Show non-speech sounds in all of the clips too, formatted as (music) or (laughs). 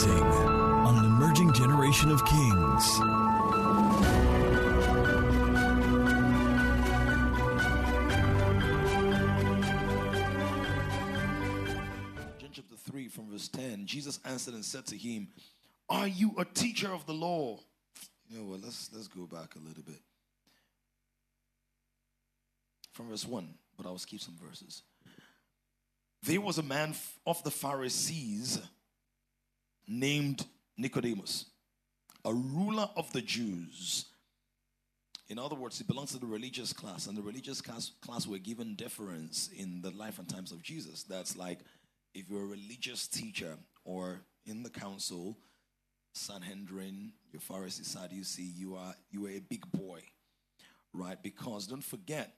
Rising on an emerging generation of kings. John chapter 3 from verse 10. Jesus answered and said to him, Are you a teacher of the law? You know what? Let's let's go back a little bit. From verse 1, but I'll skip some verses. There was a man of the Pharisees named Nicodemus, a ruler of the Jews. In other words, he belongs to the religious class, and the religious class, class were given deference in the life and times of Jesus. That's like if you're a religious teacher or in the council, Sanhedrin, your Pharisee, Sadducee, you are you are a big boy, right? Because don't forget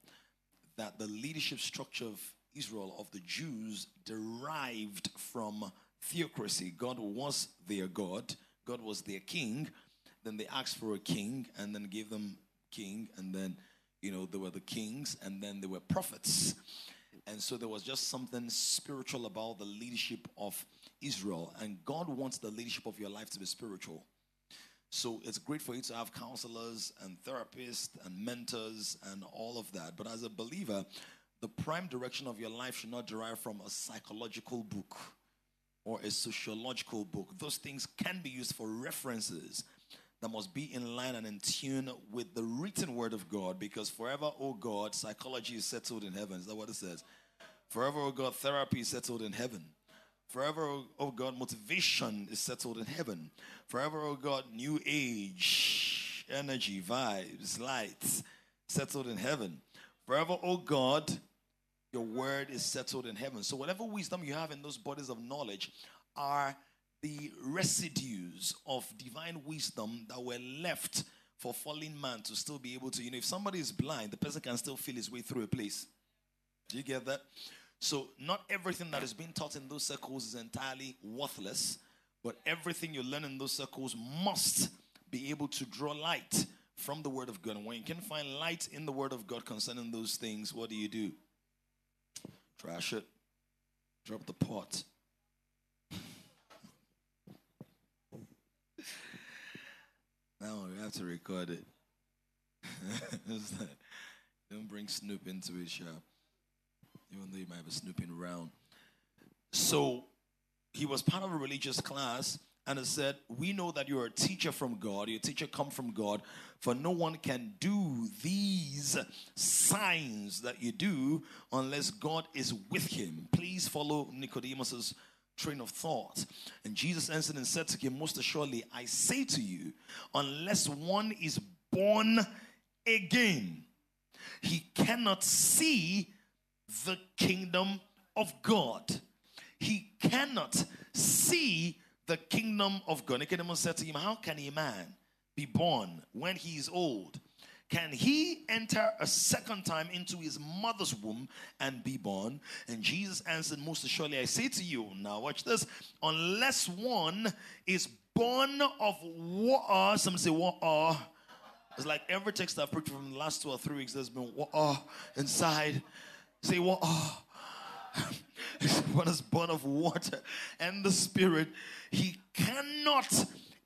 that the leadership structure of Israel of the Jews derived from theocracy. God was their God, God was their king. Then they asked for a king and then gave them king, and then you know there were the kings, and then there were prophets. And so there was just something spiritual about the leadership of Israel. And God wants the leadership of your life to be spiritual. So it's great for you to have counselors and therapists and mentors and all of that. But as a believer, the prime direction of your life should not derive from a psychological book or a sociological book. Those things can be used for references that must be in line and in tune with the written word of God because forever, oh God, psychology is settled in heaven. Is that what it says? Forever, oh God, therapy is settled in heaven. Forever, oh- oh God, motivation is settled in heaven. Forever, oh God, new age, energy, vibes, lights, settled in heaven. Forever, oh God, your word is settled in heaven. So, whatever wisdom you have in those bodies of knowledge are the residues of divine wisdom that were left for fallen man to still be able to. You know, if somebody is blind, the person can still feel his way through a place. Do you get that? So, not everything that is being taught in those circles is entirely worthless, but everything you learn in those circles must be able to draw light from the Word of God. And when you can find light in the Word of God concerning those things, what do you do? Trash it, drop the pot. (laughs) now we have to record it. (laughs) Don't bring Snoop into it, sharp. Even though you might be snooping around. So he was part of a religious class and it said, We know that you're a teacher from God, your teacher come from God, for no one can do these signs that you do unless God is with him. Please follow Nicodemus's train of thought. And Jesus answered and said to him, Most assuredly, I say to you, unless one is born again, he cannot see the kingdom of God. He cannot see the kingdom of God. Nicodemus said to him, How can a man be born when he is old? Can he enter a second time into his mother's womb and be born? And Jesus answered, Most assuredly, I say to you, now watch this, unless one is born of water, some say water. It's like every text I've preached from the last two or three weeks, there's been water inside. Say water. One is born of water and the spirit. He cannot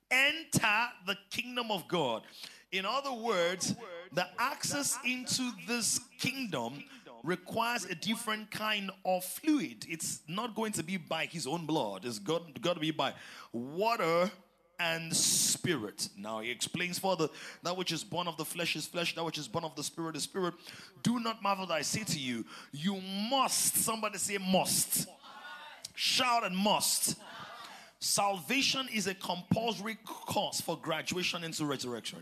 enter the kingdom of God. In other words, the access into this kingdom requires a different kind of fluid. It's not going to be by his own blood, it's got, got to be by water and spirit. Now he explains further that which is born of the flesh is flesh, that which is born of the spirit is spirit. Do not marvel that I say to you, you must, somebody say must. Shout and must. Salvation is a compulsory course for graduation into resurrection.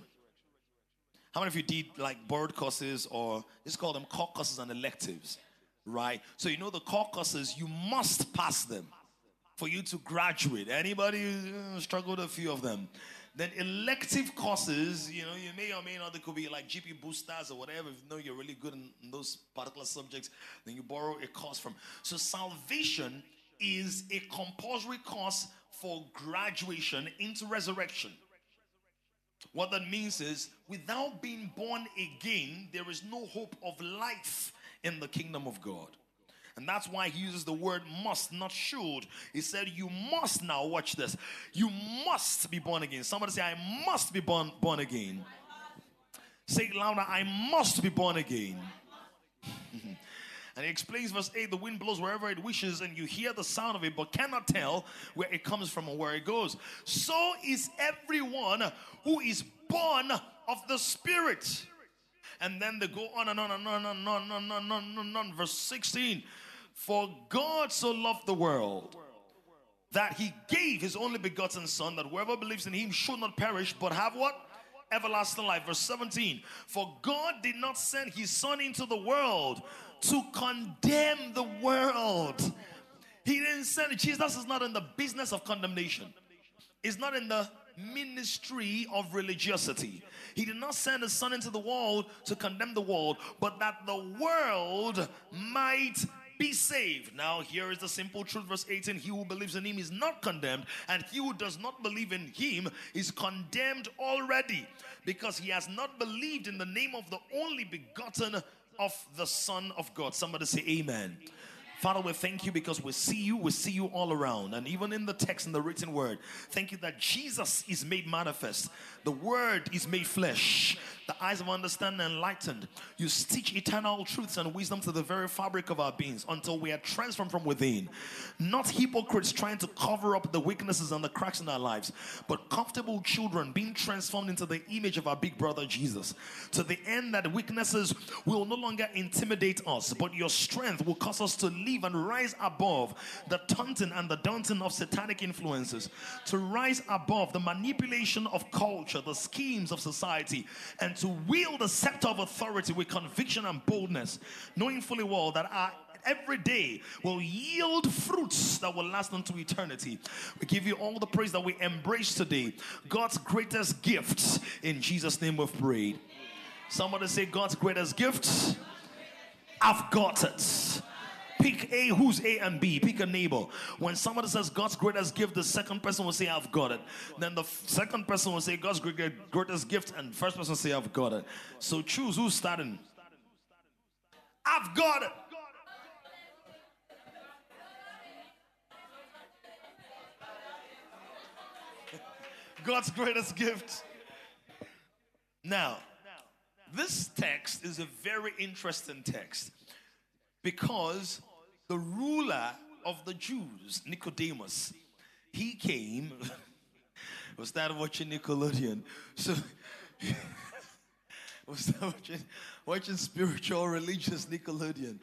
How many of you did like board courses or let's call them core courses and electives, right? So you know the core courses, you must pass them for you to graduate. Anybody uh, struggled a few of them? Then elective courses, you know, you may or may not, they could be like GP boosters or whatever. If you know you're really good in, in those particular subjects, then you borrow a course from. So salvation is a compulsory course for graduation into resurrection. What that means is, without being born again, there is no hope of life in the kingdom of God. And that's why he uses the word must, not should. He said, You must now, watch this. You must be born again. Somebody say, I must be born, born again. Say it louder, I must be born again. (laughs) And he explains verse 8 the wind blows wherever it wishes, and you hear the sound of it, but cannot tell where it comes from or where it goes. So is everyone who is born of the Spirit. And then they go on and on and on and on and on and on and on, and on. Verse 16 For God so loved the world that he gave his only begotten Son, that whoever believes in him should not perish, but have what? Everlasting life. Verse 17 For God did not send his Son into the world to condemn the world. He didn't send. Jesus is not in the business of condemnation. He's not in the ministry of religiosity. He did not send his son into the world to condemn the world, but that the world might be saved. Now, here is the simple truth, verse 18 He who believes in him is not condemned, and he who does not believe in him is condemned already, because he has not believed in the name of the only begotten of the Son of God. Somebody say, Amen. Father, we thank you because we see you, we see you all around. And even in the text, in the written word, thank you that Jesus is made manifest. The word is made flesh. The eyes of understanding enlightened. You teach eternal truths and wisdom to the very fabric of our beings until we are transformed from within. Not hypocrites trying to cover up the weaknesses and the cracks in our lives, but comfortable children being transformed into the image of our big brother Jesus. To the end that weaknesses will no longer intimidate us, but your strength will cause us to live and rise above the taunting and the daunting of satanic influences, to rise above the manipulation of culture, the schemes of society, and to wield the scepter of authority with conviction and boldness, knowing fully well that our every day will yield fruits that will last unto eternity. We give you all the praise that we embrace today. God's greatest gift. In Jesus' name we've prayed. Somebody say, God's greatest gift. I've got it. Pick A, who's A and B. Pick a neighbor. When somebody says God's greatest gift, the second person will say, I've got it. Then the second person will say, God's greatest gift, and first person say, I've got it. So choose who's starting. I've got it. (laughs) God's greatest gift. Now, this text is a very interesting text because the ruler of the Jews, Nicodemus, he came, (laughs) was that watching Nickelodeon. So, (laughs) was that watching, watching spiritual, religious Nickelodeon.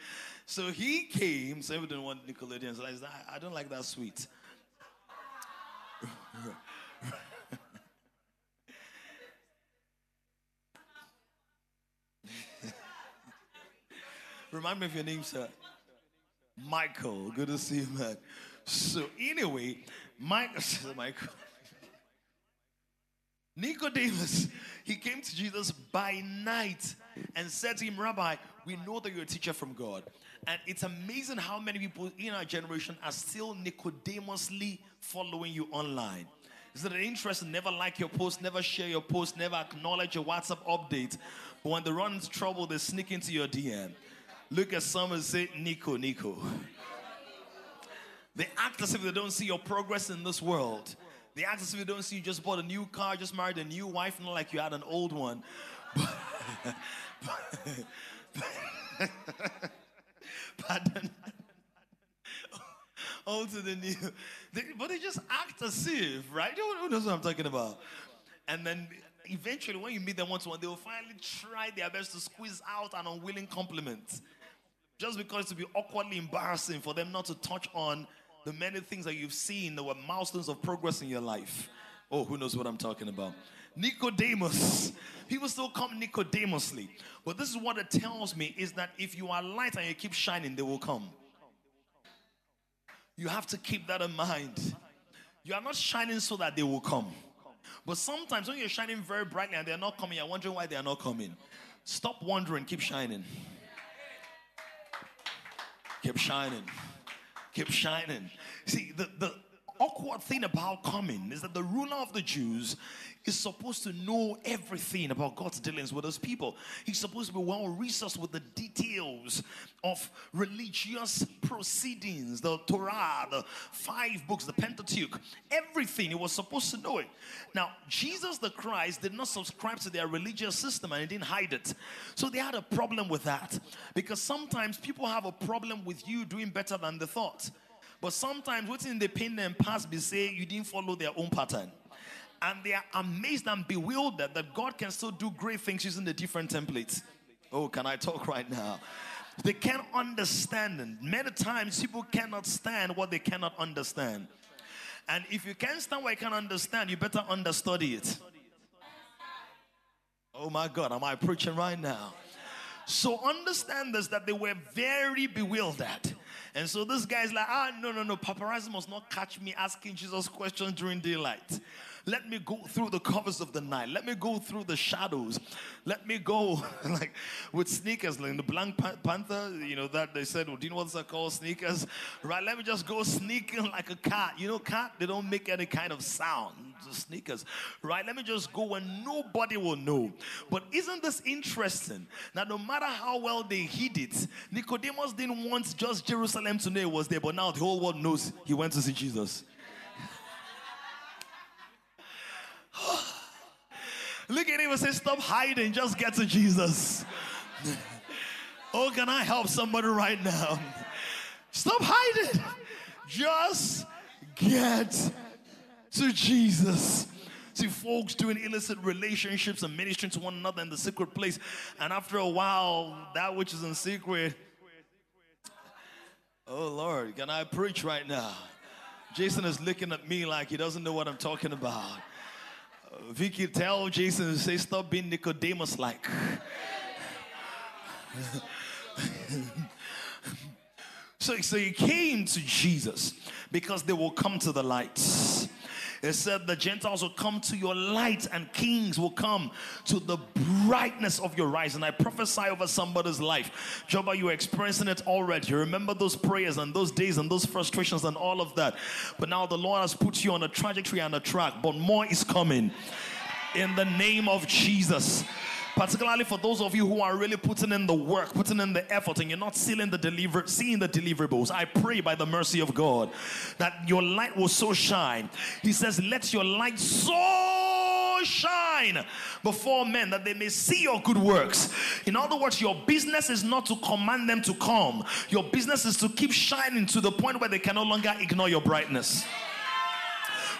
So he came, so everyone didn't want Nickelodeon. So I, I don't like that sweet. Remind me of your name, sir. Michael. Good to see you, man. So, anyway, Mike, (laughs) Michael. Nicodemus, he came to Jesus by night and said to him, Rabbi, we know that you're a teacher from God. And it's amazing how many people in our generation are still Nicodemusly following you online. Isn't it interesting? Never like your post, never share your post, never acknowledge your WhatsApp update. But when they run into trouble, they sneak into your DM. Look at someone and say, Nico, Nico. They act as if they don't see your progress in this world. They act as if they don't see you just bought a new car, just married a new wife, not like you had an old one. (laughs) But, but (laughs) old to the new. They, but they just act as if, right? Who knows what I'm talking about? And then eventually, when you meet them one to one, they will finally try their best to squeeze out an unwilling compliment. Just because to be awkwardly embarrassing for them not to touch on the many things that you've seen that were milestones of progress in your life. Oh, who knows what I'm talking about? Nicodemus. People still come Nicodemusly. But this is what it tells me is that if you are light and you keep shining, they will come. You have to keep that in mind. You are not shining so that they will come. But sometimes when you're shining very brightly and they're not coming, you're wondering why they're not coming. Stop wondering, keep shining. Keep shining. kept shining. See, the, the awkward thing about coming is that the ruler of the Jews is supposed to know everything about God's dealings with his people. He's supposed to be well resourced with the details of religious proceedings, the Torah, the five books, the Pentateuch, everything. He was supposed to know it. Now, Jesus the Christ did not subscribe to their religious system and he didn't hide it. So they had a problem with that because sometimes people have a problem with you doing better than they thought. But sometimes what's in the pain and past be say you didn't follow their own pattern and they are amazed and bewildered that God can still do great things using the different templates. Oh, can I talk right now? They can't understand, and many times people cannot stand what they cannot understand. And if you can't stand what you can't understand, you better understudy it. Oh my God, am I preaching right now? So understand this that they were very bewildered. And so this guy's like, ah, no, no, no, paparazzi must not catch me asking Jesus questions during daylight. Let me go through the covers of the night. Let me go through the shadows. Let me go (laughs) like with sneakers, like the Black Panther, you know, that they said, well, do you know what they're called? Sneakers. Right? Let me just go sneaking like a cat. You know, cat, they don't make any kind of sound. Sneakers. Right? Let me just go and nobody will know. But isn't this interesting? Now, no matter how well they hid it, Nicodemus didn't want just Jerusalem to know it was there, but now the whole world knows he went to see Jesus. (gasps) Look at him and say, Stop hiding, just get to Jesus. (laughs) oh, can I help somebody right now? (laughs) Stop hiding, (laughs) just get to Jesus. See, folks doing illicit relationships and ministering to one another in the secret place. And after a while, that which is in secret. Oh, Lord, can I preach right now? Jason is looking at me like he doesn't know what I'm talking about. Vicky, tell Jason say, stop being Nicodemus like. (laughs) so, so he came to Jesus because they will come to the light. It said the Gentiles will come to your light and kings will come to the brightness of your rise. And I prophesy over somebody's life. Joba, you're experiencing it already. You remember those prayers and those days and those frustrations and all of that. But now the Lord has put you on a trajectory and a track, but more is coming. In the name of Jesus particularly for those of you who are really putting in the work, putting in the effort, and you're not seeing the deliver, seeing the deliverables. I pray by the mercy of God that your light will so shine. He says, "Let your light so shine before men that they may see your good works." In other words, your business is not to command them to come. Your business is to keep shining to the point where they can no longer ignore your brightness.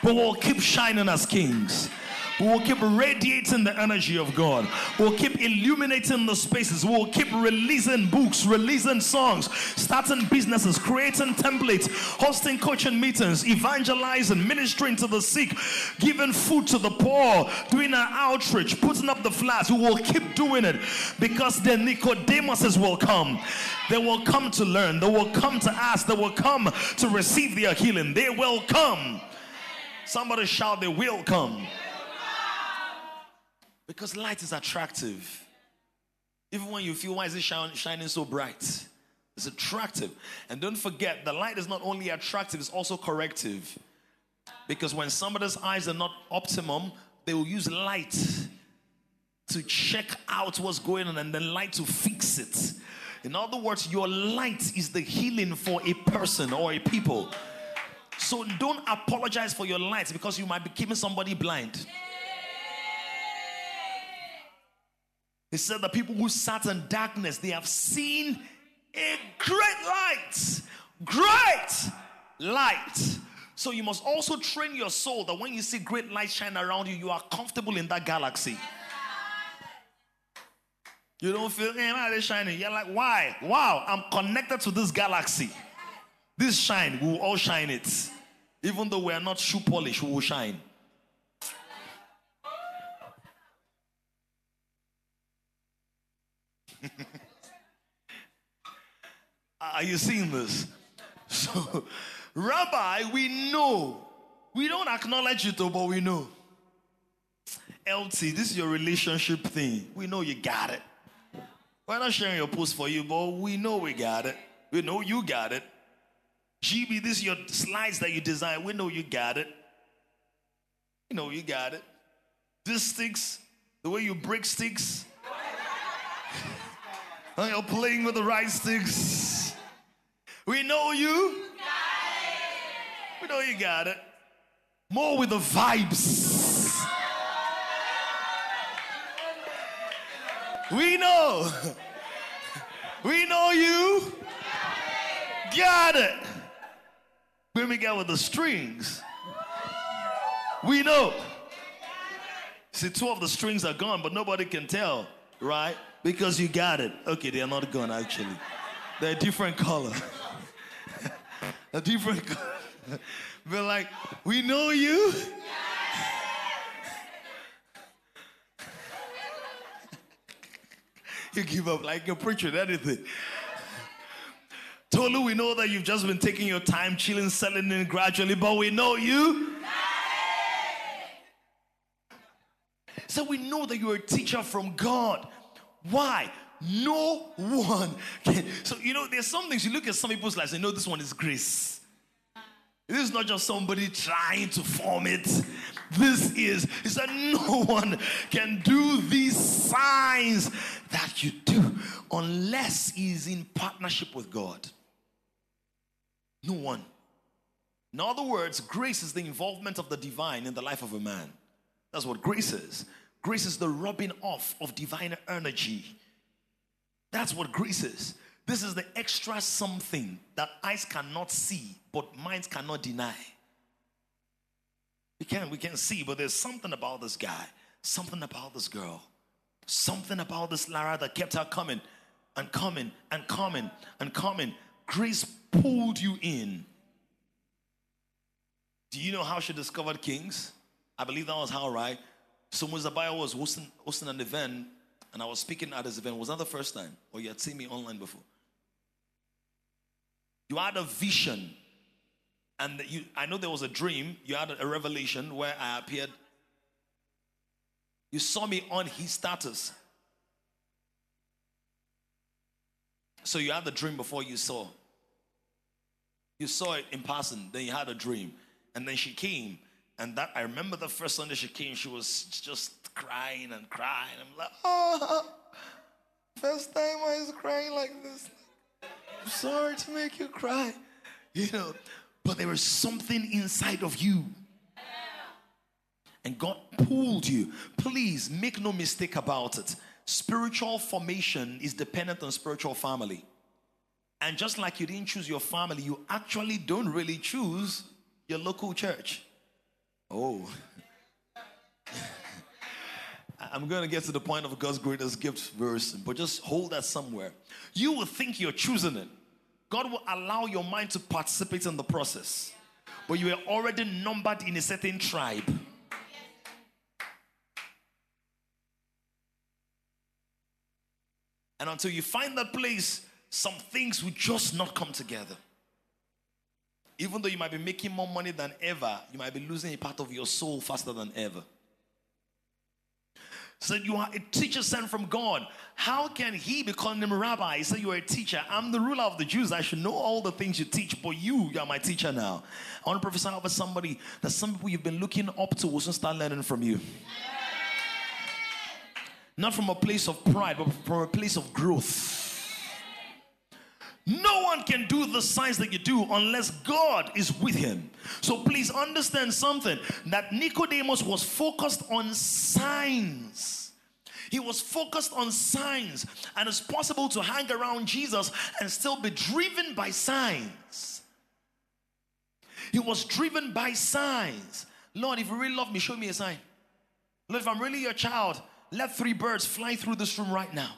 But we'll keep shining as kings. We will keep radiating the energy of God. We'll keep illuminating the spaces. We'll keep releasing books, releasing songs, starting businesses, creating templates, hosting coaching meetings, evangelizing, ministering to the sick, giving food to the poor, doing an outreach, putting up the flags. We will keep doing it because the Nicodemuses will come. They will come to learn. They will come to ask. They will come to receive their healing. They will come. Somebody shout, they will come. Because light is attractive. Even when you feel, why is it shining so bright? It's attractive. And don't forget, the light is not only attractive, it's also corrective. Because when somebody's eyes are not optimum, they will use light to check out what's going on and then light to fix it. In other words, your light is the healing for a person or a people. So don't apologize for your light because you might be keeping somebody blind. He said, The people who sat in darkness, they have seen a great light. Great light. So you must also train your soul that when you see great light shine around you, you are comfortable in that galaxy. You don't feel, hey, why are shining? You're like, why? Wow, I'm connected to this galaxy. This shine, we will all shine it. Even though we are not shoe polish, we will shine. (laughs) Are you seeing this? So, Rabbi, we know. We don't acknowledge it, though, but we know. LT, this is your relationship thing. We know you got it. We're not sharing your post for you, but we know we got it. We know you got it. GB, this is your slides that you designed. We know you got it. You know you got it. This sticks, the way you break sticks. (laughs) How you're playing with the right sticks. We know you. We know you got it. More with the vibes. We know. We know you. Got it. Bring me get with the strings. We know. See, two of the strings are gone, but nobody can tell, right? Because you got it. Okay, they are not gone actually. They're a different color. (laughs) a different (laughs) color. But like, we know you. (laughs) you give up like a preacher, anything. Tolu, we know that you've just been taking your time, chilling, settling in gradually, but we know you. So we know that you're a teacher from God. Why? No one can. So, you know, there's some things you look at some people's lives and know this one is grace. This is not just somebody trying to form it. This is, he said, no one can do these signs that you do unless he's in partnership with God. No one. In other words, grace is the involvement of the divine in the life of a man. That's what grace is. Grace is the rubbing off of divine energy. That's what grace is. This is the extra something that eyes cannot see, but minds cannot deny. We can we can see, but there's something about this guy, something about this girl, something about this Lara that kept her coming and coming and coming and coming. Grace pulled you in. Do you know how she discovered kings? I believe that was how, right? So Muzabayo was hosting, hosting an event and I was speaking at this event. was not the first time? Or you had seen me online before? You had a vision. And you, I know there was a dream. You had a revelation where I appeared. You saw me on his status. So you had the dream before you saw. You saw it in person, then you had a dream. And then she came. And that I remember the first Sunday she came, she was just crying and crying. I'm like, oh, first time I was crying like this. I'm sorry to make you cry. You know, but there was something inside of you. And God pulled you. Please make no mistake about it. Spiritual formation is dependent on spiritual family. And just like you didn't choose your family, you actually don't really choose your local church. Oh. (laughs) I'm going to get to the point of God's greatest gift verse, but just hold that somewhere. You will think you're choosing it. God will allow your mind to participate in the process, but you are already numbered in a certain tribe. And until you find that place, some things will just not come together. Even though you might be making more money than ever, you might be losing a part of your soul faster than ever. So you are a teacher sent from God. How can he be calling him rabbi? He said, You are a teacher. I'm the ruler of the Jews. I should know all the things you teach, but you, you are my teacher now. I want to prophesy over somebody that some people you've been looking up to will soon start learning from you. Not from a place of pride, but from a place of growth. No one can do the signs that you do unless God is with him. So please understand something that Nicodemus was focused on signs. He was focused on signs, and it's possible to hang around Jesus and still be driven by signs. He was driven by signs. Lord, if you really love me, show me a sign. Lord, if I'm really your child, let three birds fly through this room right now.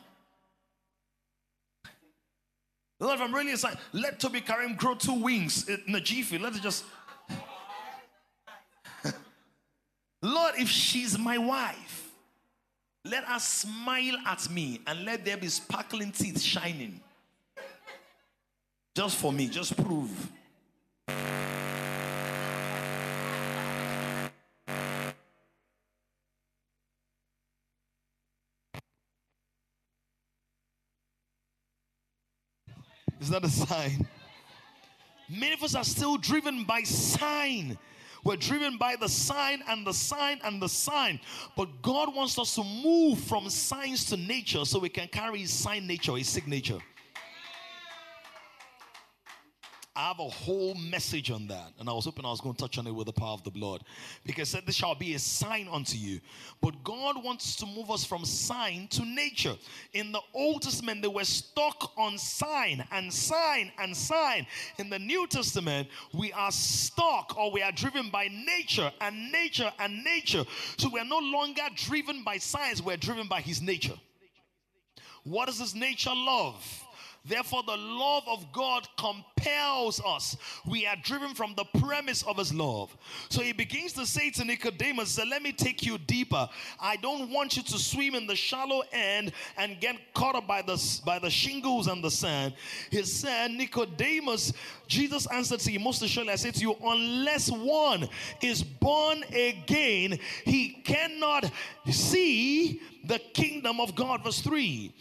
Lord, if I'm really excited, let Toby Karim grow two wings in a jiffy. Let it just. (laughs) Lord, if she's my wife, let her smile at me and let there be sparkling teeth shining. Just for me, just prove. Is that a sign? Many of us are still driven by sign. We're driven by the sign and the sign and the sign. But God wants us to move from signs to nature so we can carry his sign nature, his signature. I have a whole message on that, and I was hoping I was going to touch on it with the power of the blood. Because said this shall be a sign unto you. But God wants to move us from sign to nature. In the Old Testament, they were stuck on sign and sign and sign. In the New Testament, we are stuck or we are driven by nature and nature and nature. So we are no longer driven by signs, we're driven by his nature. What is his nature? Love. Therefore, the love of God compels us. We are driven from the premise of his love. So he begins to say to Nicodemus, Let me take you deeper. I don't want you to swim in the shallow end and get caught up by the, by the shingles and the sand. He said, Nicodemus, Jesus answered to you, Most assuredly, I say to you, unless one is born again, he cannot see the kingdom of God. Verse 3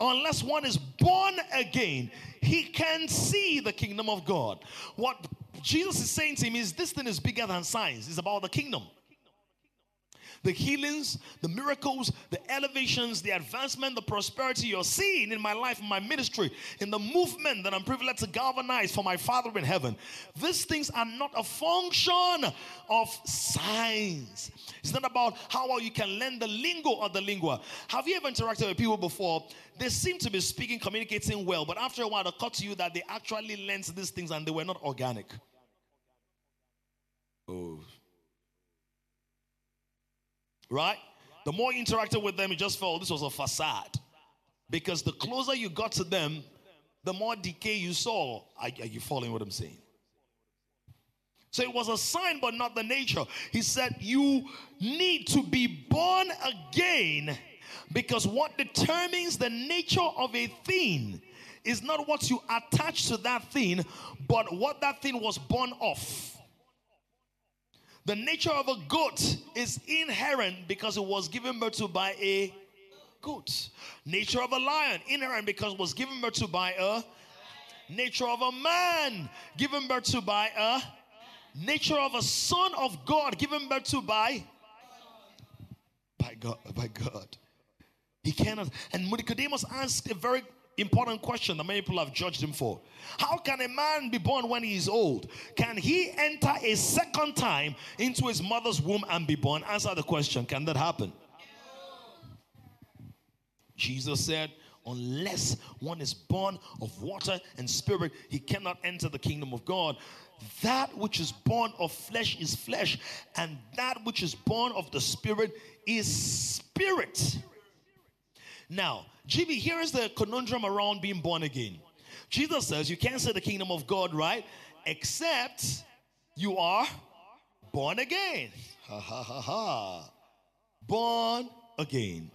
unless one is born again, he can see the kingdom of God. What Jesus is saying to him is this thing is bigger than science, it's about the kingdom the healings, the miracles, the elevations, the advancement, the prosperity you're seeing in my life, in my ministry, in the movement that I'm privileged to galvanize for my Father in heaven. These things are not a function of science. It's not about how well you can learn the lingo of the lingua. Have you ever interacted with people before? They seem to be speaking, communicating well, but after a while, it occurred to you that they actually learned these things and they were not organic. Right? The more you interacted with them, you just felt this was a facade. Because the closer you got to them, the more decay you saw. Are, are you following what I'm saying? So it was a sign, but not the nature. He said, You need to be born again because what determines the nature of a thing is not what you attach to that thing, but what that thing was born of. The nature of a goat is inherent because it was given birth to by a goat. Nature of a lion, inherent because it was given birth to by a nature of a man, given birth to by a nature of a son of God, given birth to by by God, by God. He cannot. And Nicodemus asked a very important question that many people have judged him for. How can a man be born when he is old? Can he enter a second time into his mother's womb and be born? Answer the question. Can that happen? Jesus said, Unless one is born of water and spirit, he cannot enter the kingdom of God. That which is born of flesh is flesh, and that which is born of the spirit is spirit. Now, GB, here is the conundrum around being born again. Jesus says you can't say the kingdom of God, right? Except you are born again. Ha ha ha ha. Born again.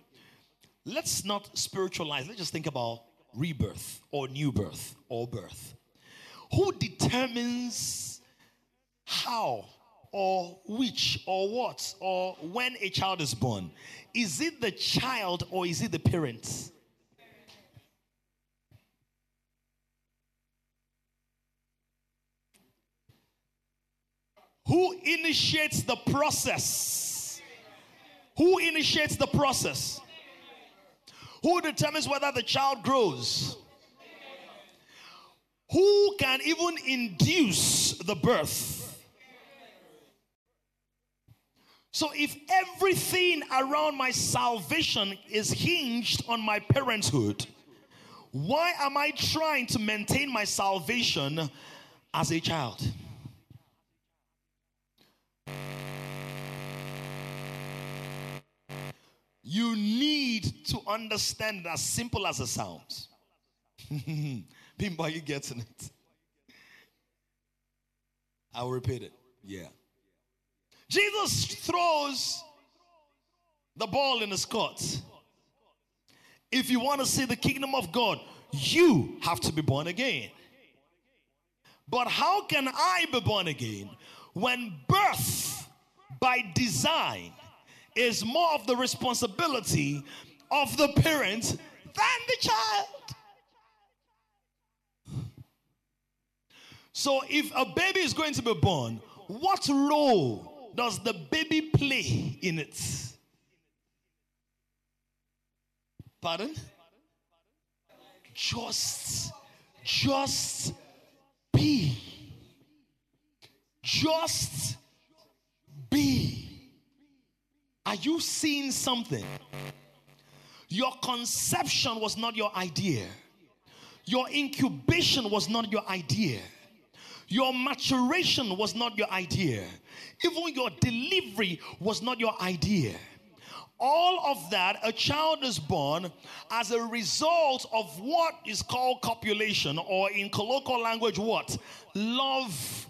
Let's not spiritualize. Let's just think about rebirth or new birth or birth. Who determines how or which or what or when a child is born? Is it the child or is it the parents? Who initiates the process? Who initiates the process? Who determines whether the child grows? Who can even induce the birth? So, if everything around my salvation is hinged on my parenthood, why am I trying to maintain my salvation as a child? You need to understand as simple as it sounds. (laughs) Bimba, you getting it? I'll repeat it. Yeah. Jesus throws the ball in his court. If you want to see the kingdom of God, you have to be born again. But how can I be born again when birth by design is more of the responsibility of the parent than the child. So if a baby is going to be born, what role does the baby play in it? Pardon? Just, just be. Just be. Are you seeing something? Your conception was not your idea. Your incubation was not your idea. Your maturation was not your idea. Even your delivery was not your idea. All of that, a child is born as a result of what is called copulation, or in colloquial language, what? Love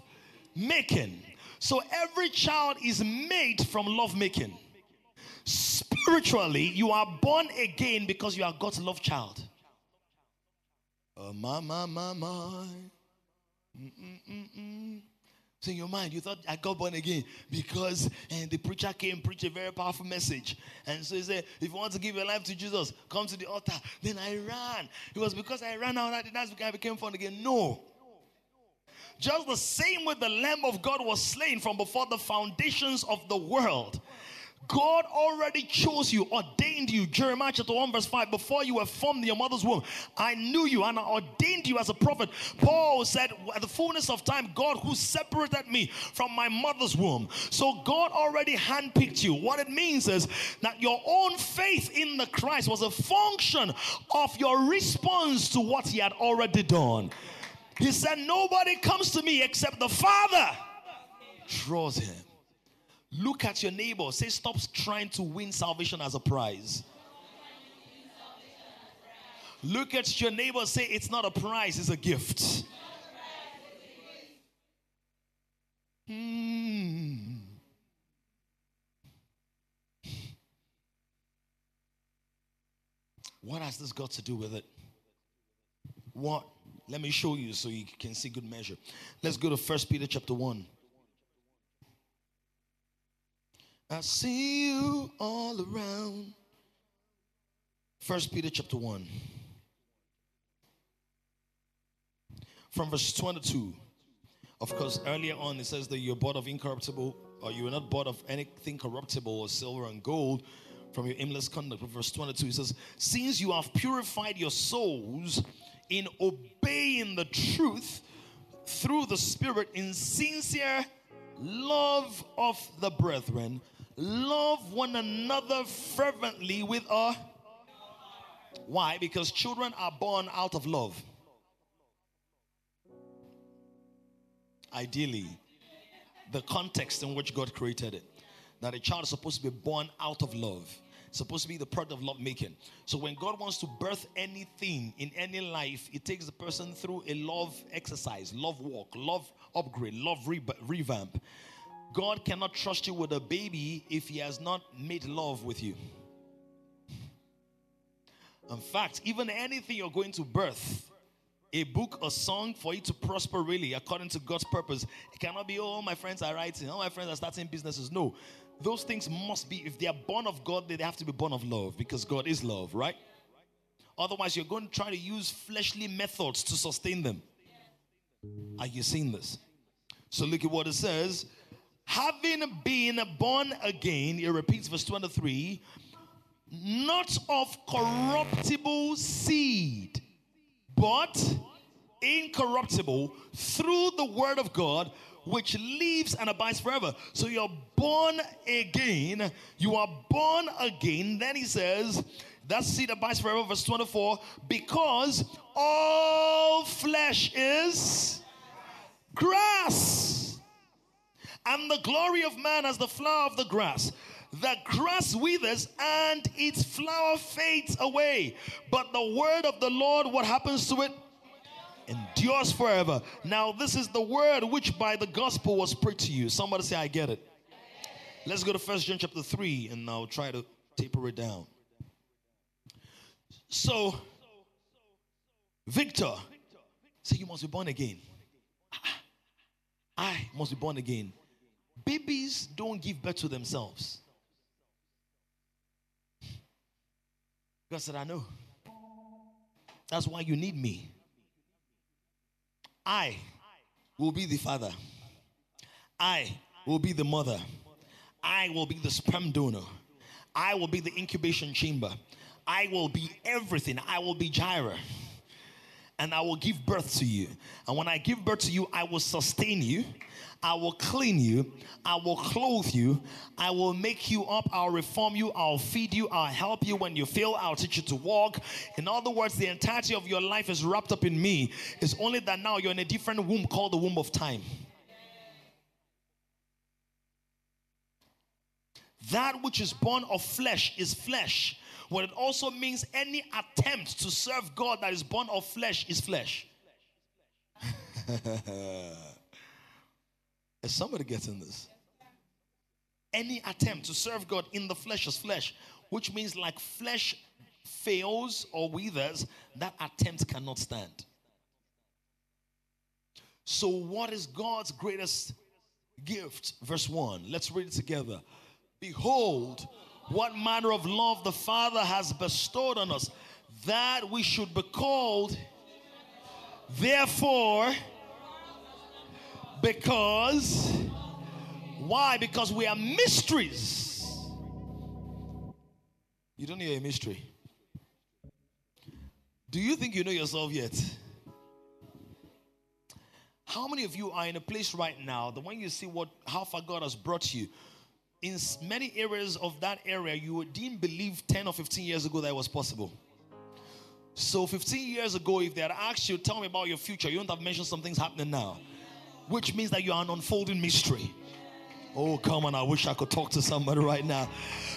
making. So every child is made from love making. Spiritually, you are born again because you are God's love child. Oh, my, my, my, my. Mm-mm-mm-mm. So in your mind, you thought I got born again because and the preacher came preach a very powerful message. And so he said, if you want to give your life to Jesus, come to the altar. Then I ran. It was because I ran out that that's because I became born again. No. Just the same way the Lamb of God was slain from before the foundations of the world. God already chose you, ordained you. Jeremiah chapter 1, verse 5. Before you were formed in your mother's womb, I knew you and I ordained you as a prophet. Paul said, At the fullness of time, God who separated me from my mother's womb. So God already handpicked you. What it means is that your own faith in the Christ was a function of your response to what he had already done. He said, Nobody comes to me except the Father draws him. Look at your neighbor. Say, stop trying to win salvation as a prize. Look at your neighbor. Say, it's not a prize, it's a gift. Hmm. What has this got to do with it? What? Let me show you so you can see good measure. Let's go to First Peter chapter 1. I see you all around. First Peter chapter 1. From verse 22. Of course, earlier on it says that you're bought of incorruptible, or you are not bought of anything corruptible or silver and gold from your aimless conduct. But verse 22, it says, Since you have purified your souls in obeying the truth through the Spirit in sincere love of the brethren, Love one another fervently with a. Why? Because children are born out of love. Ideally, the context in which God created it. That a child is supposed to be born out of love supposed to be the product of love making. So when God wants to birth anything in any life, it takes the person through a love exercise, love walk, love upgrade, love re- revamp. God cannot trust you with a baby if He has not made love with you. In fact, even anything you're going to birth, a book, a song for you to prosper really according to God's purpose, it cannot be, oh, my friends are writing, all my friends are starting businesses. No, those things must be, if they are born of God, they have to be born of love because God is love, right? Otherwise, you're going to try to use fleshly methods to sustain them. Are you seeing this? So look at what it says having been born again, he repeats verse 23, not of corruptible seed, but incorruptible through the word of God, which lives and abides forever. So you're born again. You are born again. Then he says, that seed abides forever, verse 24, because all flesh is grass and the glory of man as the flower of the grass. The grass withers and its flower fades away. But the word of the Lord, what happens to it? Endures forever. Now, this is the word which by the gospel was preached to you. Somebody say, I get it. Let's go to First John chapter 3 and I'll try to taper it down. So, Victor, say you must be born again. I must be born again. Babies don't give birth to themselves. God said, I know. That's why you need me. I will be the father. I will be the mother. I will be the sperm donor. I will be the incubation chamber. I will be everything. I will be Jireh. And I will give birth to you. And when I give birth to you, I will sustain you. I will clean you. I will clothe you. I will make you up. I'll reform you. I'll feed you. I'll help you when you fail. I'll teach you to walk. In other words, the entirety of your life is wrapped up in me. It's only that now you're in a different womb called the womb of time. That which is born of flesh is flesh. What it also means any attempt to serve God that is born of flesh is flesh. (laughs) is somebody getting this? Any attempt to serve God in the flesh is flesh, which means like flesh fails or withers, that attempt cannot stand. So, what is God's greatest gift? Verse 1. Let's read it together. Behold, what manner of love the Father has bestowed on us, that we should be called. Therefore, because, why? Because we are mysteries. You don't know a mystery. Do you think you know yourself yet? How many of you are in a place right now that when you see what how far God has brought you, in many areas of that area, you didn't believe 10 or 15 years ago that it was possible. So, 15 years ago, if they had asked you, tell me about your future, you wouldn't have mentioned some things happening now, which means that you are an unfolding mystery. Oh, come on. I wish I could talk to somebody right now.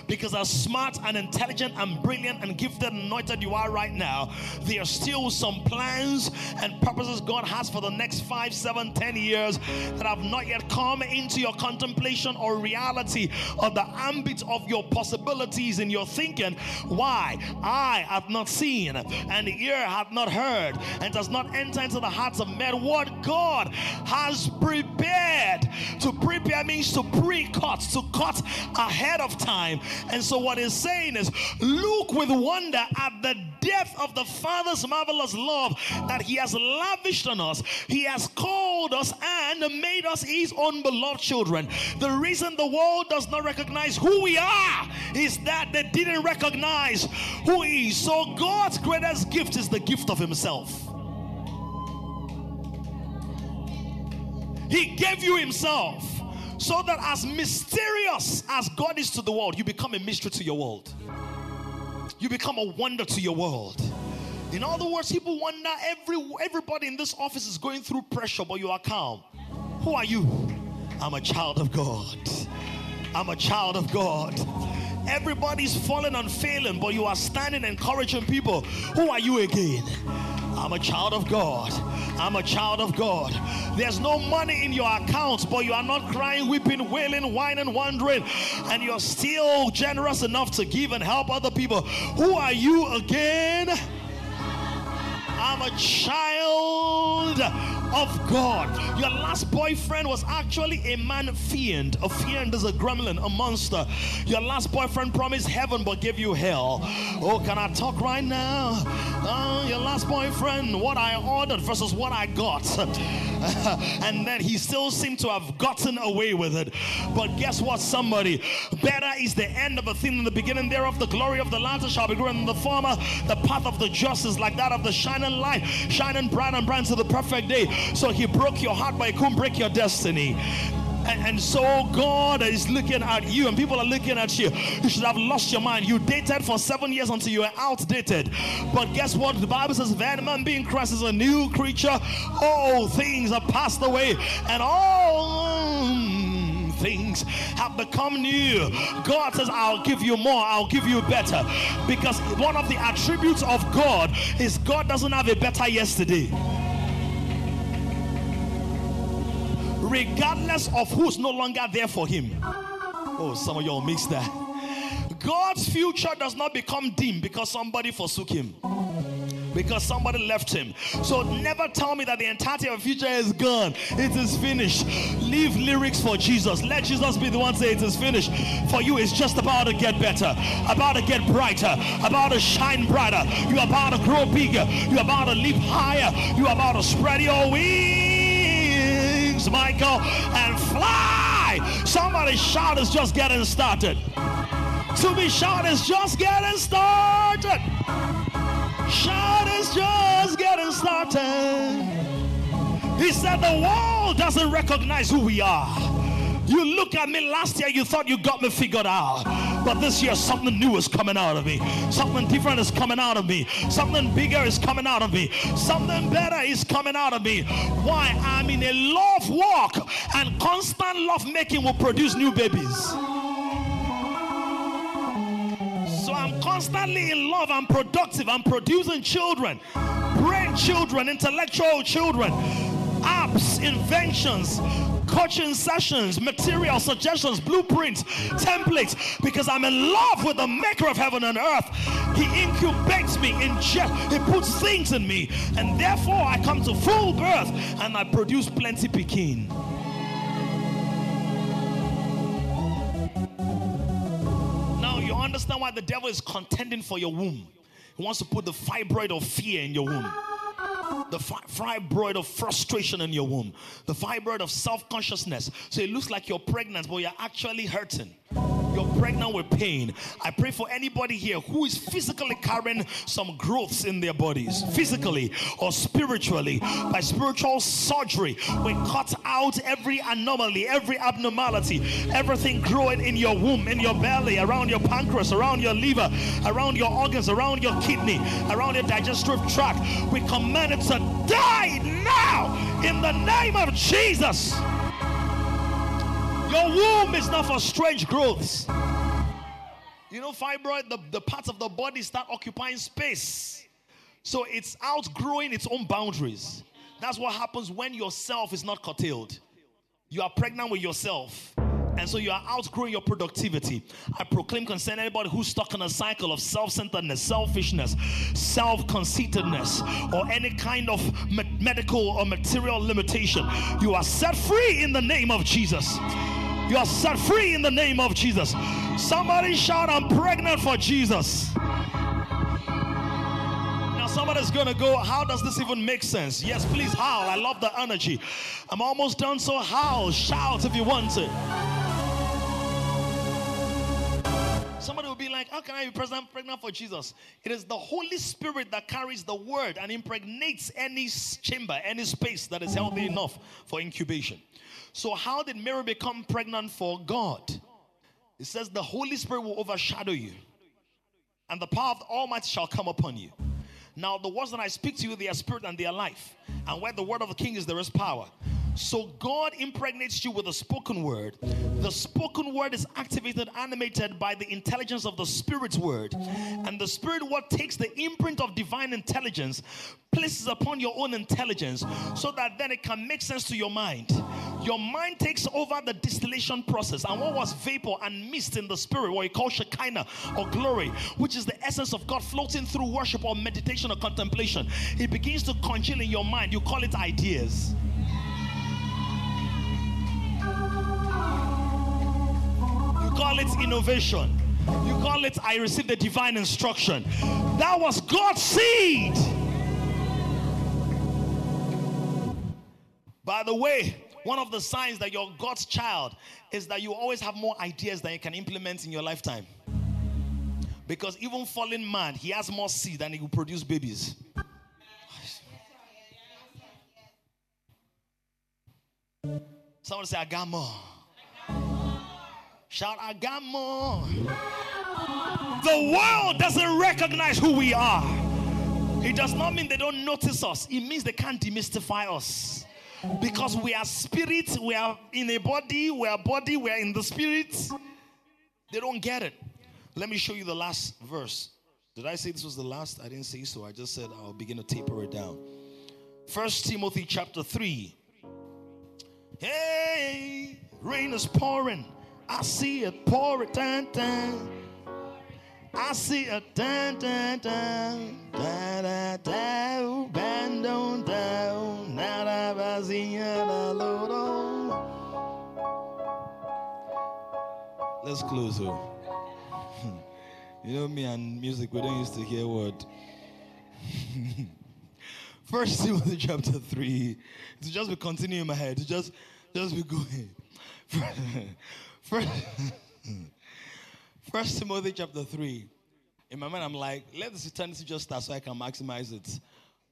Because as smart and intelligent and brilliant and gifted and anointed you are right now, there are still some plans and purposes God has for the next five, seven, ten years that have not yet come into your contemplation or reality or the ambit of your possibilities in your thinking. Why? I have not seen, and ear hath not heard, and does not enter into the hearts of men what God has prepared. To prepare means to pre-cut, to cut ahead of time. And so what he's saying is, look with wonder at the depth of the Father's marvelous love that he has lavished on us. He has called us and made us his own beloved children. The reason the world does not recognize who we are is that they didn't recognize who he is. So God's greatest gift is the gift of himself. He gave you himself so that as mysterious as God is to the world, you become a mystery to your world. You become a wonder to your world. In other words, people wonder every everybody in this office is going through pressure, but you are calm. Who are you? I'm a child of God. I'm a child of God. Everybody's falling and failing, but you are standing encouraging people. Who are you again? I'm a child of God. I'm a child of God. There's no money in your accounts, but you are not crying, weeping, wailing, whining, wondering, and you're still generous enough to give and help other people. Who are you again? I'm a child of God. Your last boyfriend was actually a man fiend. A fiend is a gremlin, a monster. Your last boyfriend promised heaven but gave you hell. Oh, can I talk right now? Oh, your last boyfriend, what I ordered versus what I got. (laughs) and then he still seemed to have gotten away with it. But guess what, somebody? Better is the end of a thing than the beginning thereof. The glory of the latter shall be greater than the former. The path of the just is like that of the shining light, shining bright and bright to the perfect day. So he broke your heart, but he couldn't break your destiny. And, so God is looking at you, and people are looking at you. You should have lost your mind. You dated for seven years until you were outdated. But guess what? The Bible says, "If man being Christ is a new creature, all things are passed away, and all things have become new. God says, I'll give you more, I'll give you better. Because one of the attributes of God is God doesn't have a better yesterday. Regardless of who's no longer there for him. Oh, some of y'all mix that. God's future does not become dim because somebody forsook him. Because somebody left him. So never tell me that the entirety of future is gone. It is finished. Leave lyrics for Jesus. Let Jesus be the one say it is finished. For you, it's just about to get better, about to get brighter, about to shine brighter. You're about to grow bigger. You're about to leap higher. You're about to spread your wings wings, Michael, and fly. Somebody shout is just getting started. To be shout is just getting started. Shout is just getting started. He said the world doesn't recognize who we are. You look at me last year, you thought you got me figured out. But this year, something new is coming out of me. Something different is coming out of me. Something bigger is coming out of me. Something better is coming out of me. Why? I'm in a love walk, and constant love making will produce new babies. So I'm constantly in love. I'm productive. I'm producing children, brain children, intellectual children, apps, inventions, coaching sessions, material suggestions, blueprints, templates, because I'm in love with the maker of heaven and earth. He incubates me, inject, he puts things in me, and therefore I come to full birth and I produce plenty pekin. Now you understand why the devil is contending for your womb. He wants to put the fibroid of fear in your womb the fibroid of frustration in your womb, the fibroid of self consciousness. So it looks like you're pregnant, but you're actually hurting you're pregnant with pain, I pray for anybody here who is physically carrying some growths in their bodies, physically or spiritually, by spiritual surgery. We cut out every anomaly, every abnormality, everything growing in your womb, in your belly, around your pancreas, around your liver, around your organs, around your kidney, around your digestive tract. We command it to die now in the name of Jesus. Your womb is not for strange growths. You know, fibroid, the, the parts of the body start occupying space. So it's outgrowing its own boundaries. That's what happens when yourself is not curtailed. You are pregnant with yourself. And so you are outgrowing your productivity. I proclaim concern anybody who's stuck in a cycle of self centeredness, selfishness, self conceitedness, or any kind of me- medical or material limitation. You are set free in the name of Jesus. You are set free in the name of Jesus. Somebody shout, I'm pregnant for Jesus. Now, somebody's going to go, How does this even make sense? Yes, please howl. I love the energy. I'm almost done, so howl, shout if you want to. Somebody will be like, How can I be pregnant, pregnant for Jesus? It is the Holy Spirit that carries the word and impregnates any chamber, any space that is healthy enough for incubation. So, how did Mary become pregnant for God? It says, The Holy Spirit will overshadow you, and the power of the Almighty shall come upon you. Now, the words that I speak to you, they are spirit and they are life. And where the word of the king is, there is power. So God impregnates you with a spoken word. The spoken word is activated, animated by the intelligence of the Spirit's word. And the Spirit word takes the imprint of divine intelligence, places upon your own intelligence, so that then it can make sense to your mind. Your mind takes over the distillation process. And what was vapor and mist in the spirit, what you call Shekinah or glory, which is the essence of God floating through worship or meditation or contemplation, it begins to congeal in your mind. You call it ideas. Call it innovation. You call it, I received the divine instruction. That was God's seed. By the way, one of the signs that you're God's child is that you always have more ideas than you can implement in your lifetime. Because even fallen man, he has more seed than he will produce babies. Someone say, I got more. Shout, I got more. The world doesn't recognize who we are. It does not mean they don't notice us, it means they can't demystify us. Because we are spirit, we are in a body, we are body, we are in the spirit. They don't get it. Let me show you the last verse. Did I say this was the last? I didn't say so. I just said I'll begin to taper it down. First Timothy chapter 3. Hey, rain is pouring. I see pour it down, down. I see it down, down, down, down, down, down, band down, down. I see it, load on. Let's close here. Oh. (laughs) you know me and music, we don't used to hear word. (laughs) First (laughs) Timothy chapter 3. To just be continuing in my head. To just Just be going. First, (laughs) First Timothy chapter 3. In my mind, I'm like, let this eternity just start so I can maximize it.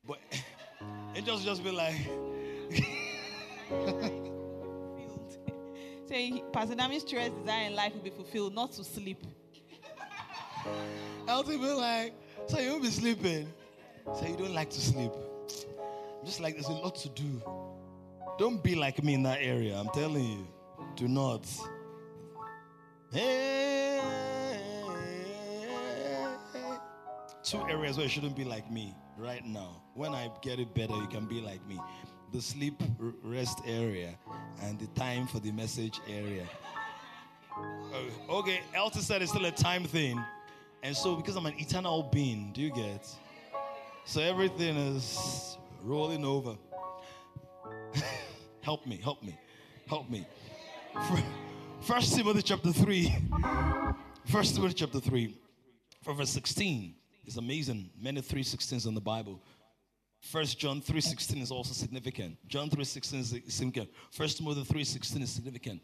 But (laughs) it just just be like, (laughs) Saying Pastor Dami's stress desire in life will be fulfilled, not to sleep. I'll be like, so you won't be sleeping. So you don't like to sleep. Just like there's a lot to do. Don't be like me in that area. I'm telling you. Do not. Two areas where you shouldn't be like me right now. When I get it better, you can be like me. The sleep rest area and the time for the message area. Uh, okay, Elton said it's still a time thing. And so, because I'm an eternal being, do you get? So, everything is rolling over. (laughs) help me, help me, help me. (laughs) First Timothy chapter 3. First Timothy chapter 3, from verse 16 is amazing. Many 316s in the Bible. First John 3:16 is also significant. John 3:16 is significant. First Timothy 3:16 is significant.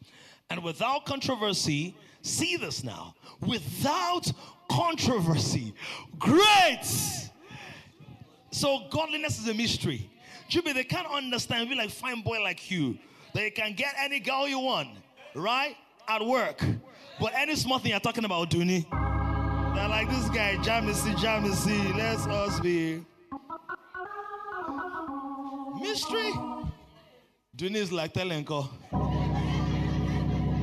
And without controversy, see this now. Without controversy. Great! So godliness is a mystery. Jimmy, they can't understand. Be like fine boy like you. They can get any girl you want, right? At work. But any small thing you're talking about, Dooney. They're like this guy, Jamisi, Jamisi. Let's us be. Mystery. Dooney is like Telenko.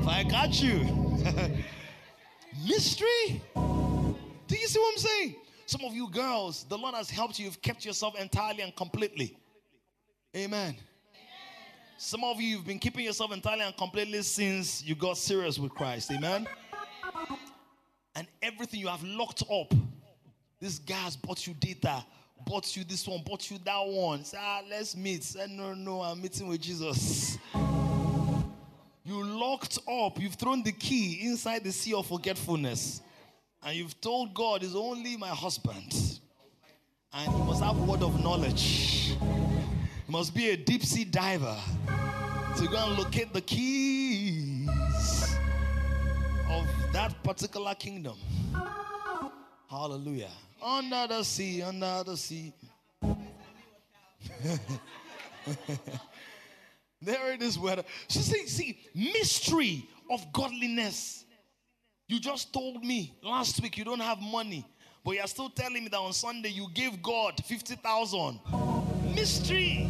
If I catch you. (laughs) Mystery. Do you see what I'm saying? Some of you girls, the Lord has helped you. You've kept yourself entirely and completely. Amen. Some of you, you've been keeping yourself entirely and completely since you got serious with Christ. Amen. And everything you have locked up. This guy has bought you data, bought you this one, bought you that one. Say, ah, let's meet. Say, no, no, I'm meeting with Jesus. You locked up. You've thrown the key inside the sea of forgetfulness. And you've told God, is only my husband. And he must have word of knowledge. Must be a deep sea diver to go and locate the keys of that particular kingdom. Hallelujah. Under the sea, under the sea. (laughs) there it is, weather. So see, see, mystery of godliness. You just told me last week you don't have money, but you're still telling me that on Sunday you gave God 50,000. Mystery.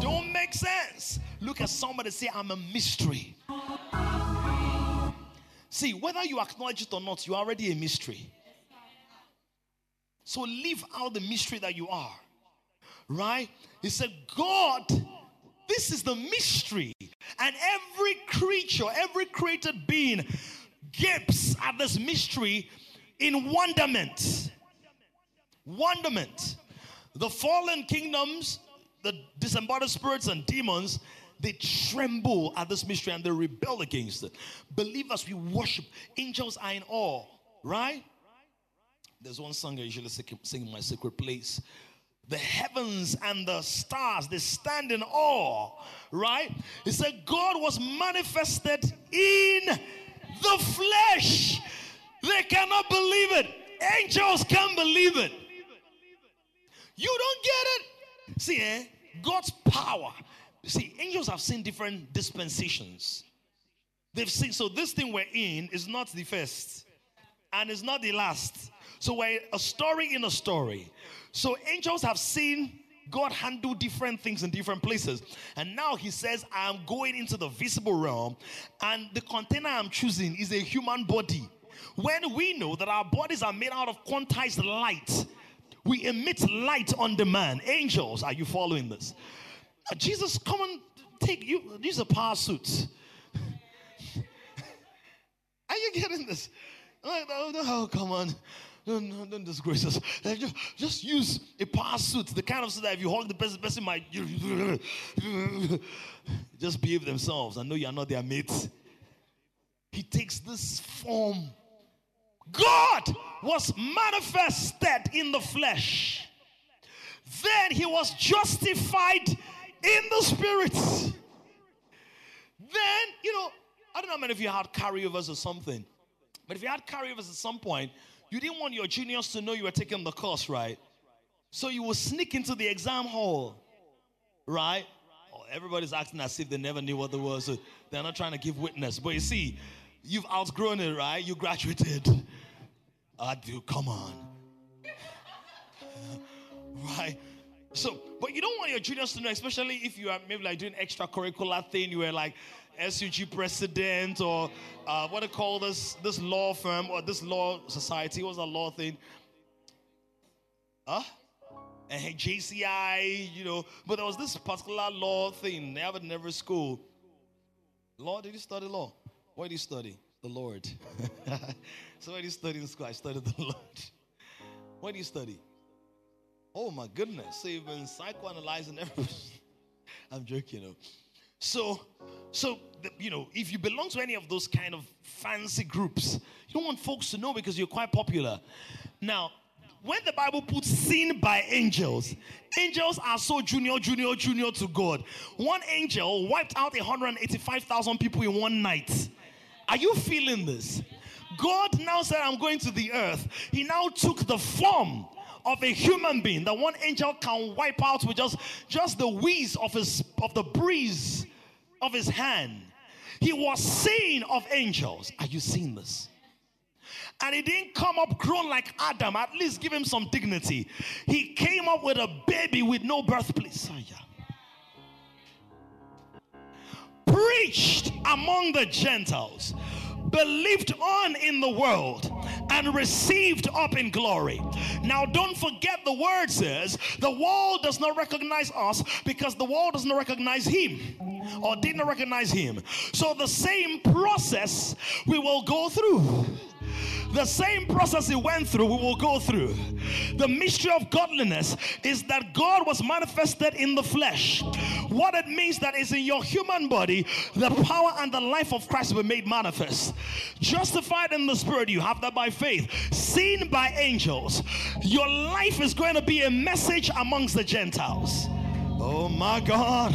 Don't make sense. Look at somebody say, I'm a mystery. See, whether you acknowledge it or not, you're already a mystery. So live out the mystery that you are. Right? He said, God, this is the mystery. And every creature, every created being gapes at this mystery in wonderment. Wonderment. The fallen kingdoms, the disembodied spirits and demons, they tremble at this mystery and they rebel against it. Believers, we worship. Angels are in awe, right? There's one song I usually sing in my secret place. The heavens and the stars, they stand in awe, right? He said, God was manifested in the flesh. They cannot believe it. Angels can't believe it. You don't get it. See, eh? God's power. See, angels have seen different dispensations. They've seen, so this thing we're in is not the first and it's not the last. So we're a story in a story. So angels have seen God handle different things in different places. And now he says, I'm going into the visible realm, and the container I'm choosing is a human body. When we know that our bodies are made out of quantized light, we emit light on demand. Angels, are you following this? Uh, Jesus, come and take you. These are power suits. (laughs) are you getting this? Oh, no, oh, come on. No, no, don't disgrace us. Just, just use a power suit, the kind of suit that if you hug the person, the person might (laughs) just behave themselves. I know you are not their mates. He takes this form. God was manifested in the flesh. Then he was justified in the spirit. Then, you know, I don't know how many of you had carryovers or something, but if you had carryovers at some point, you didn't want your juniors to know you were taking the course, right? So you will sneak into the exam hall, right? Oh, everybody's acting as if they never knew what there was. So they're not trying to give witness. But you see, you've outgrown it, right? You graduated. I do, come on. right? So, but you don't want your juniors to know, especially if you are maybe like doing extracurricular thing. You were like SUG president or uh, what do call this this law firm or this law society? What's that law thing? Huh? And hey, JCI, you know. But there was this particular law thing they have it in every school. Law? Did you study law? What did you study? The Lord. (laughs) so what did you study in school? I studied the (laughs) Lord. What do you study? Oh my goodness. So you've been psychoanalyzing everything. (laughs) I'm joking. You know. So, so the, you know, if you belong to any of those kind of fancy groups, you don't want folks to know because you're quite popular. Now, when the Bible puts seen by angels, angels are so junior, junior, junior to God. One angel wiped out 185,000 people in one night. Are you feeling this? God now said, I'm going to the earth. He now took the form of a human being that one angel can wipe out with just, just the wheeze of his of the breeze of his hand. He was seen of angels. Are you seeing this? And he didn't come up grown like Adam, at least give him some dignity. He came up with a baby with no birthplace. Oh, yeah. Preached among the Gentiles believed on in the world and received up in glory. Now, don't forget the word says the world does not recognize us because the world does not recognize him or did not recognize him. So, the same process we will go through. The same process he went through, we will go through. The mystery of godliness is that God was manifested in the flesh. What it means that is in your human body, the power and the life of Christ were made manifest. Justified in the spirit, you have that by faith. Seen by angels, your life is going to be a message amongst the Gentiles. Oh my God.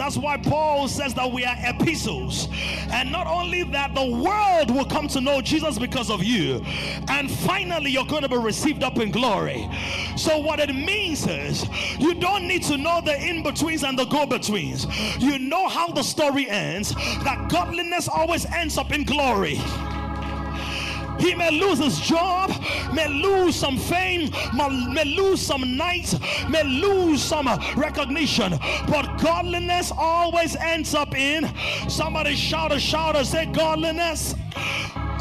That's why Paul says that we are epistles. And not only that, the world will come to know Jesus because of you. And finally, you're going to be received up in glory. So, what it means is you don't need to know the in betweens and the go betweens. You know how the story ends, that godliness always ends up in glory. He may lose his job, may lose some fame, may lose some nights, may lose some recognition. But godliness always ends up in somebody shout a shout or say godliness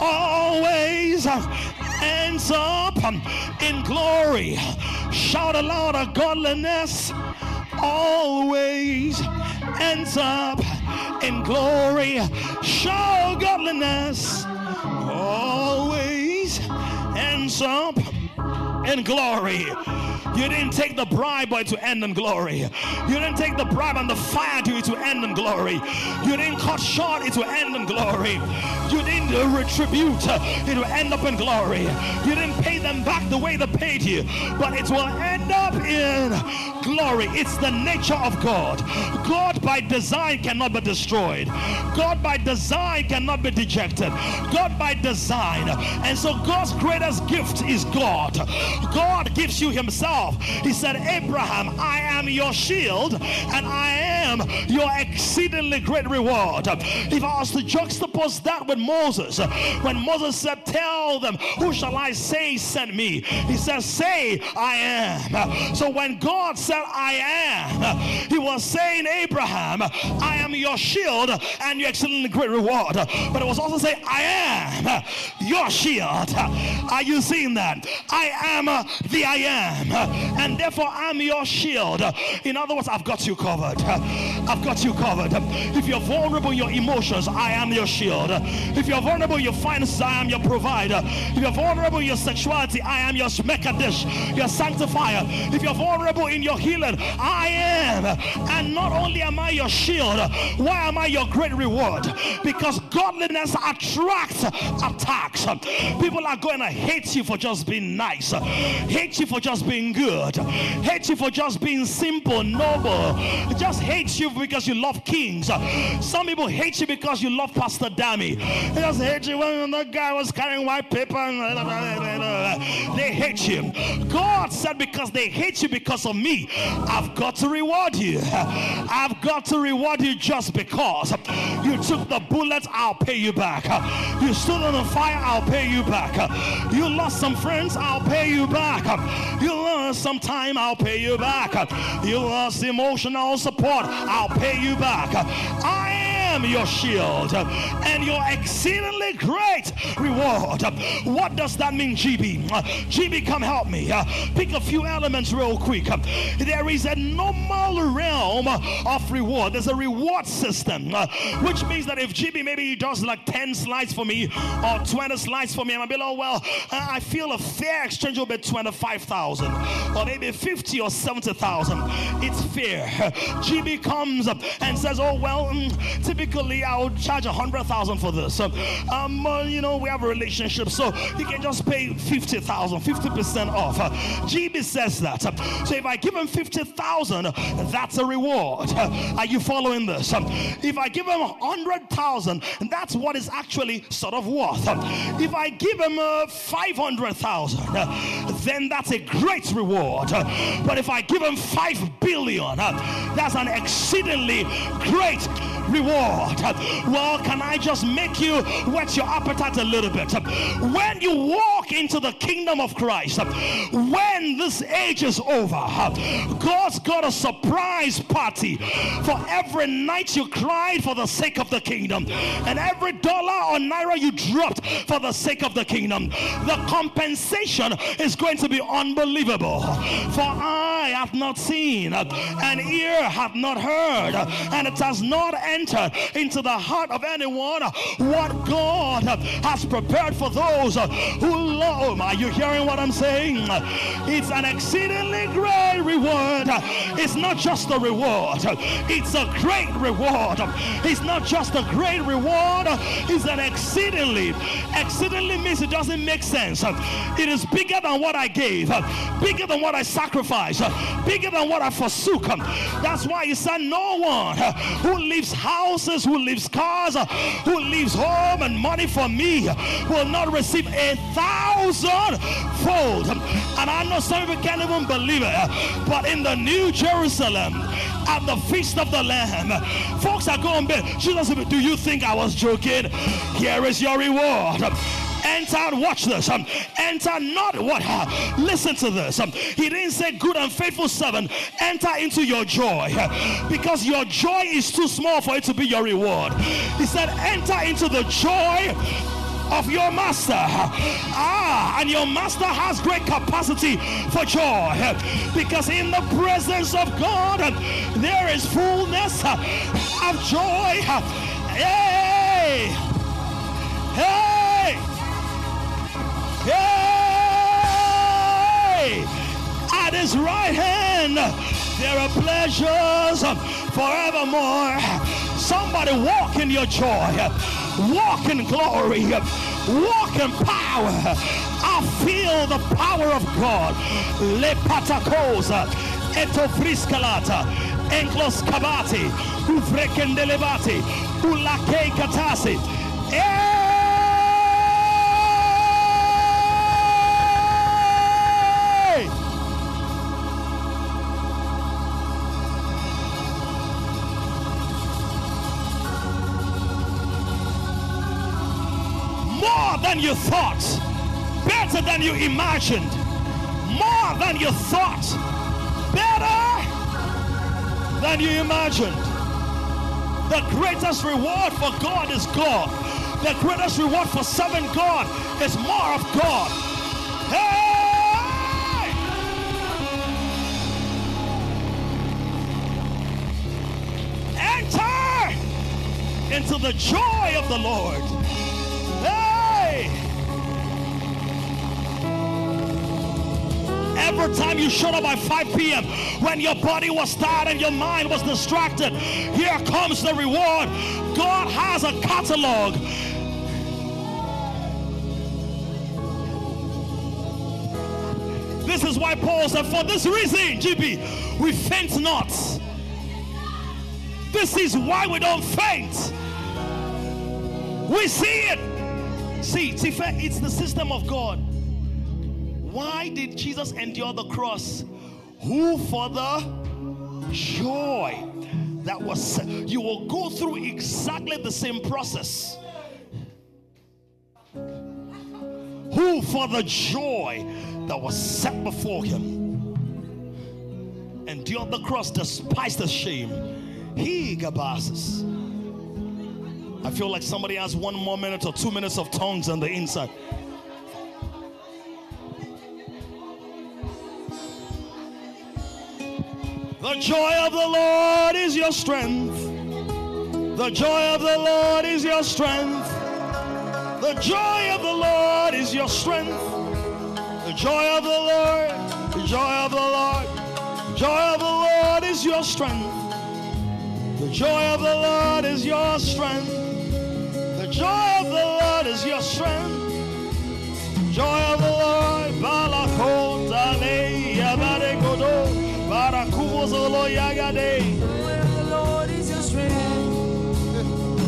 always ends up in glory. Shout aloud a godliness always ends up in glory. Show godliness always ends up in glory. You didn't take the bribe but to end in glory. You didn't take the bribe and the fire to it to end in glory. You didn't cut short it to end in glory. You didn't uh, retribute it will end up in glory. You didn't pay them back the way they paid you, but it will end up in glory. It's the nature of God. God by design cannot be destroyed. God by design cannot be dejected. God by design. And so God's greatest gift is God. God gives you himself. He said, Abraham, I am your shield and I am your exceedingly great reward. If I was to juxtapose that with Moses, when Moses said, Tell them, who shall I say sent me? He says, Say, I am. So when God said, I am, he was saying, Abraham, I am your shield and your exceedingly great reward. But it was also saying, I am your shield. Are you seeing that? I am uh, the I am, and therefore I'm your shield. In other words, I've got you covered. I've got you covered. If you're vulnerable in your emotions, I am your shield. If you're vulnerable in your finances, I am your provider. If you're vulnerable in your sexuality, I am your mekadish, your sanctifier. If you're vulnerable in your healing, I am. And not only am I your shield, why am I your great reward? Because godliness attracts attacks. People are going to hate you for just being nice, hate you for just being good, hate you for just being simple, noble, just hate you because you love kings. Some people hate you because you love Pastor Dammy. They just hate you when the guy was carrying white paper. They hate you. God said, because they hate you because of me, I've got to reward you. I've got to reward you just because you took the bullets, I'll pay you back. You stood on the fire, I'll pay you back. You lost some friends, I'll pay you back. You lost some time, I'll pay you back. You lost emotional support, I'll pay you back. I am your shield and your exceedingly great reward. What does that mean, GB? GB, come help me. Pick a few elements real quick. There is a normal realm of reward. There's a reward system, which means that if GB maybe he does like 10 slides for me or 20 slides for me, I'm a bit, oh, well, I feel a fair exchange will be 25,000 or maybe 50 or 70,000. It's fair. GB comes up and says, oh, well, mm, typically I would charge a hundred thousand for this. Um, uh, you know, we have a relationship, so he can just pay 50,000, 50% off. Uh, GB says that. So if I give him 50,000, that's a reward. Are you following this? Um, if I give him a hundred thousand, that's what is actually sort of worth. Um, if I give him uh, 500,000, uh, then that's a great reward. Uh, but if I give him 5 billion, uh, that's an exceedingly great reward. Well, can I just make you whet your appetite a little bit? When you walk into the kingdom of Christ, when this age is over, God's got a surprise party for every night you cried for the sake of the kingdom and every dollar or naira you dropped for the sake of the kingdom. The compensation is going to be unbelievable. For I have not seen, and ear have not heard, and it has not entered enter into the heart of anyone what God has prepared for those who love. Are you hearing what I'm saying? It's an exceedingly great reward. It's not just a reward, it's a great reward. It's not just a great reward, it's an exceedingly, exceedingly means it doesn't make sense. It is bigger than what I gave, bigger than what I sacrificed, bigger than what I forsook. That's why he said, No one who lives houses, who leaves cars, who leaves home and money for me will not receive a thousand fold. And I know some people can't even believe it, but in the New Jerusalem, at the feast of the Lamb, folks are going, say Jesus, do you think I was joking? Here is your reward enter, watch this, um, enter not what, uh, listen to this. Um, he didn't say good and faithful servant, enter into your joy uh, because your joy is too small for it to be your reward. He said, enter into the joy of your master. Ah, and your master has great capacity for joy because in the presence of God there is fullness of joy. Hey, hey. Hey! At his right hand, there are pleasures forevermore. Somebody walk in your joy, walk in glory, walk in power. I feel the power of God. Le patacosa, etofriscalata, enklos kabati, uvrekendelebati, ulake katasi. Hey! Than you thought, better than you imagined, more than you thought, better than you imagined. The greatest reward for God is God. The greatest reward for serving God is more of God. Hey! Enter into the joy of the Lord. Every time you showed up by 5 p.m., when your body was tired and your mind was distracted, here comes the reward. God has a catalog. This is why Paul said, For this reason, GB, we faint not. This is why we don't faint. We see it. See, see, it's the system of God. Why did Jesus endure the cross? Who for the joy that was set- you will go through exactly the same process. Who for the joy that was set before him endured the cross, despised the shame. He gabases. I feel like somebody has one more minute or two minutes of tongues on the inside. The joy of the Lord is your strength. The joy of the Lord is your strength. The joy of the Lord is your strength. The joy of the Lord, the joy of the Lord, the joy of the Lord is your strength. The joy of the Lord is your strength. The joy of the Lord is your strength. Joy of the Lord, Balakota le yabare godo, barakuzolo yagade. Joy of the Lord is your strength.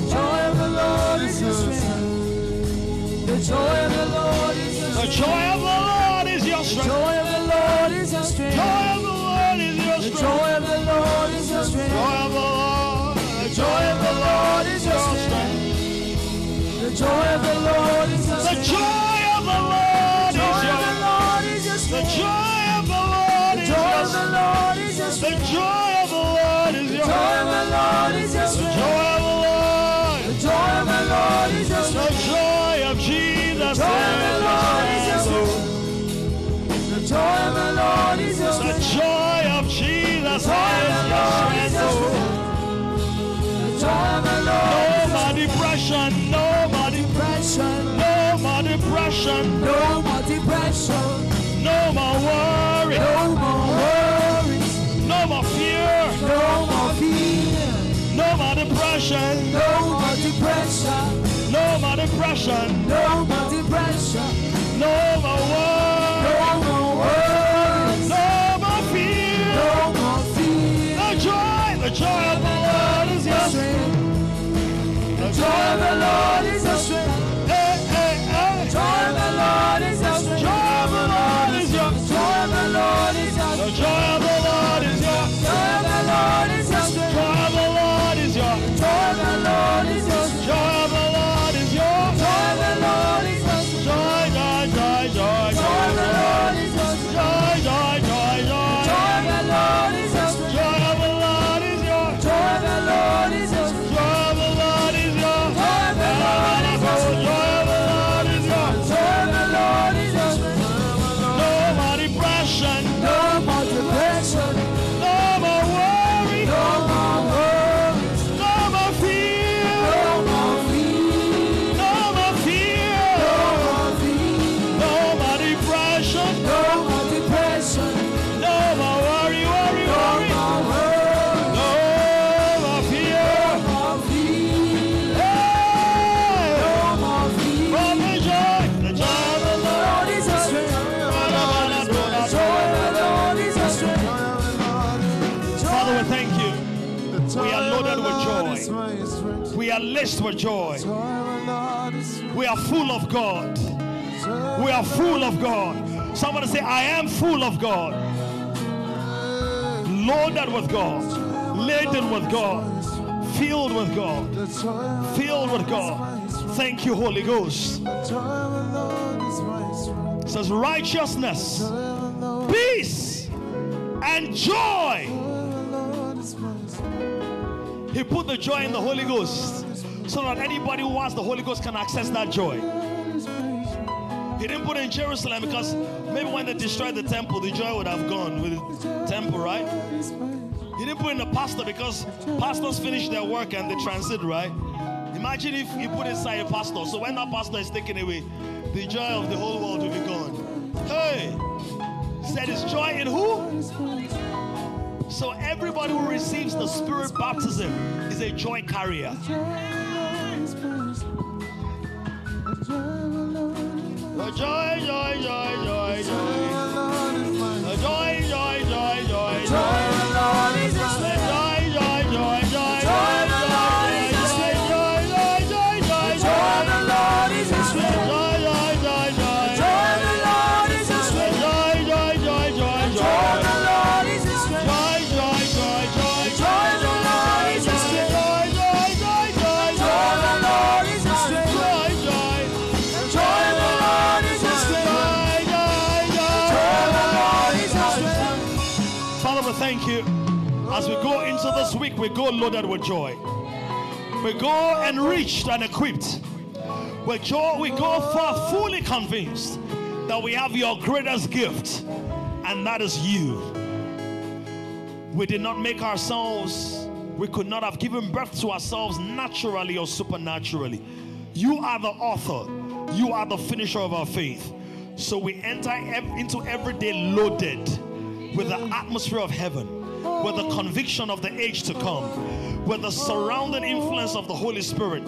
Joy of the Lord is your strength. The joy of the Lord is your The joy of the Lord is your strength. Joy of the Lord is your strength. Joy of the Lord is your The joy of the Lord is your strength. Joy of the Lord, the joy of the Lord is your strength. The joy of the Lord is your The strength. joy The joy of the Lord is your joy of the Lord is your The joy of the Lord. The joy of the Lord is your The joy of Jesus joy of the is Lord is your strength. The joy of the Lord is your The joy of Jesus is joy of the Lord is your strength. strength. The joy of the Lord No more depression, no more depression, depression. no more depression, No more depression. no more worry, depression, No more depression. no more depression, No more depression. no more worry, No more worries. no more fear. No more fear. The joy, the joy of the Lord is your strength. The joy of the Lord is your strength. We are laced with joy. We are full of God. We are full of God. Somebody say, I am full of God. Loaded with God. Laden with God. Filled with God. Filled with God. Thank you, Holy Ghost. It says righteousness, peace, and joy. He put the joy in the Holy Ghost so that anybody who has the Holy Ghost can access that joy. He didn't put it in Jerusalem because maybe when they destroyed the temple, the joy would have gone with the temple, right? He didn't put in the pastor because pastors finish their work and they transit, right? Imagine if he put inside a pastor. So when that pastor is taken away, the joy of the whole world will be gone. Hey, he said it's joy in who? So everybody who receives the spirit baptism is a joy carrier. The joy, joy, loaded with joy. We go enriched and equipped. With joy, we go forth fully convinced that we have your greatest gift, and that is you. We did not make ourselves, we could not have given birth to ourselves naturally or supernaturally. You are the author, you are the finisher of our faith. So we enter into every day loaded with the atmosphere of heaven, with the conviction of the age to come, with the surrounding influence of the Holy Spirit,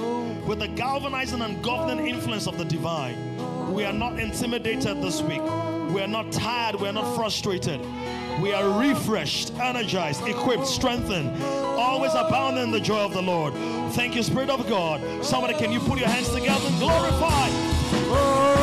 with the galvanizing and governing influence of the divine. We are not intimidated this week. We are not tired. We are not frustrated. We are refreshed, energized, equipped, strengthened, always abounding in the joy of the Lord. Thank you, Spirit of God. Somebody, can you put your hands together and glorify?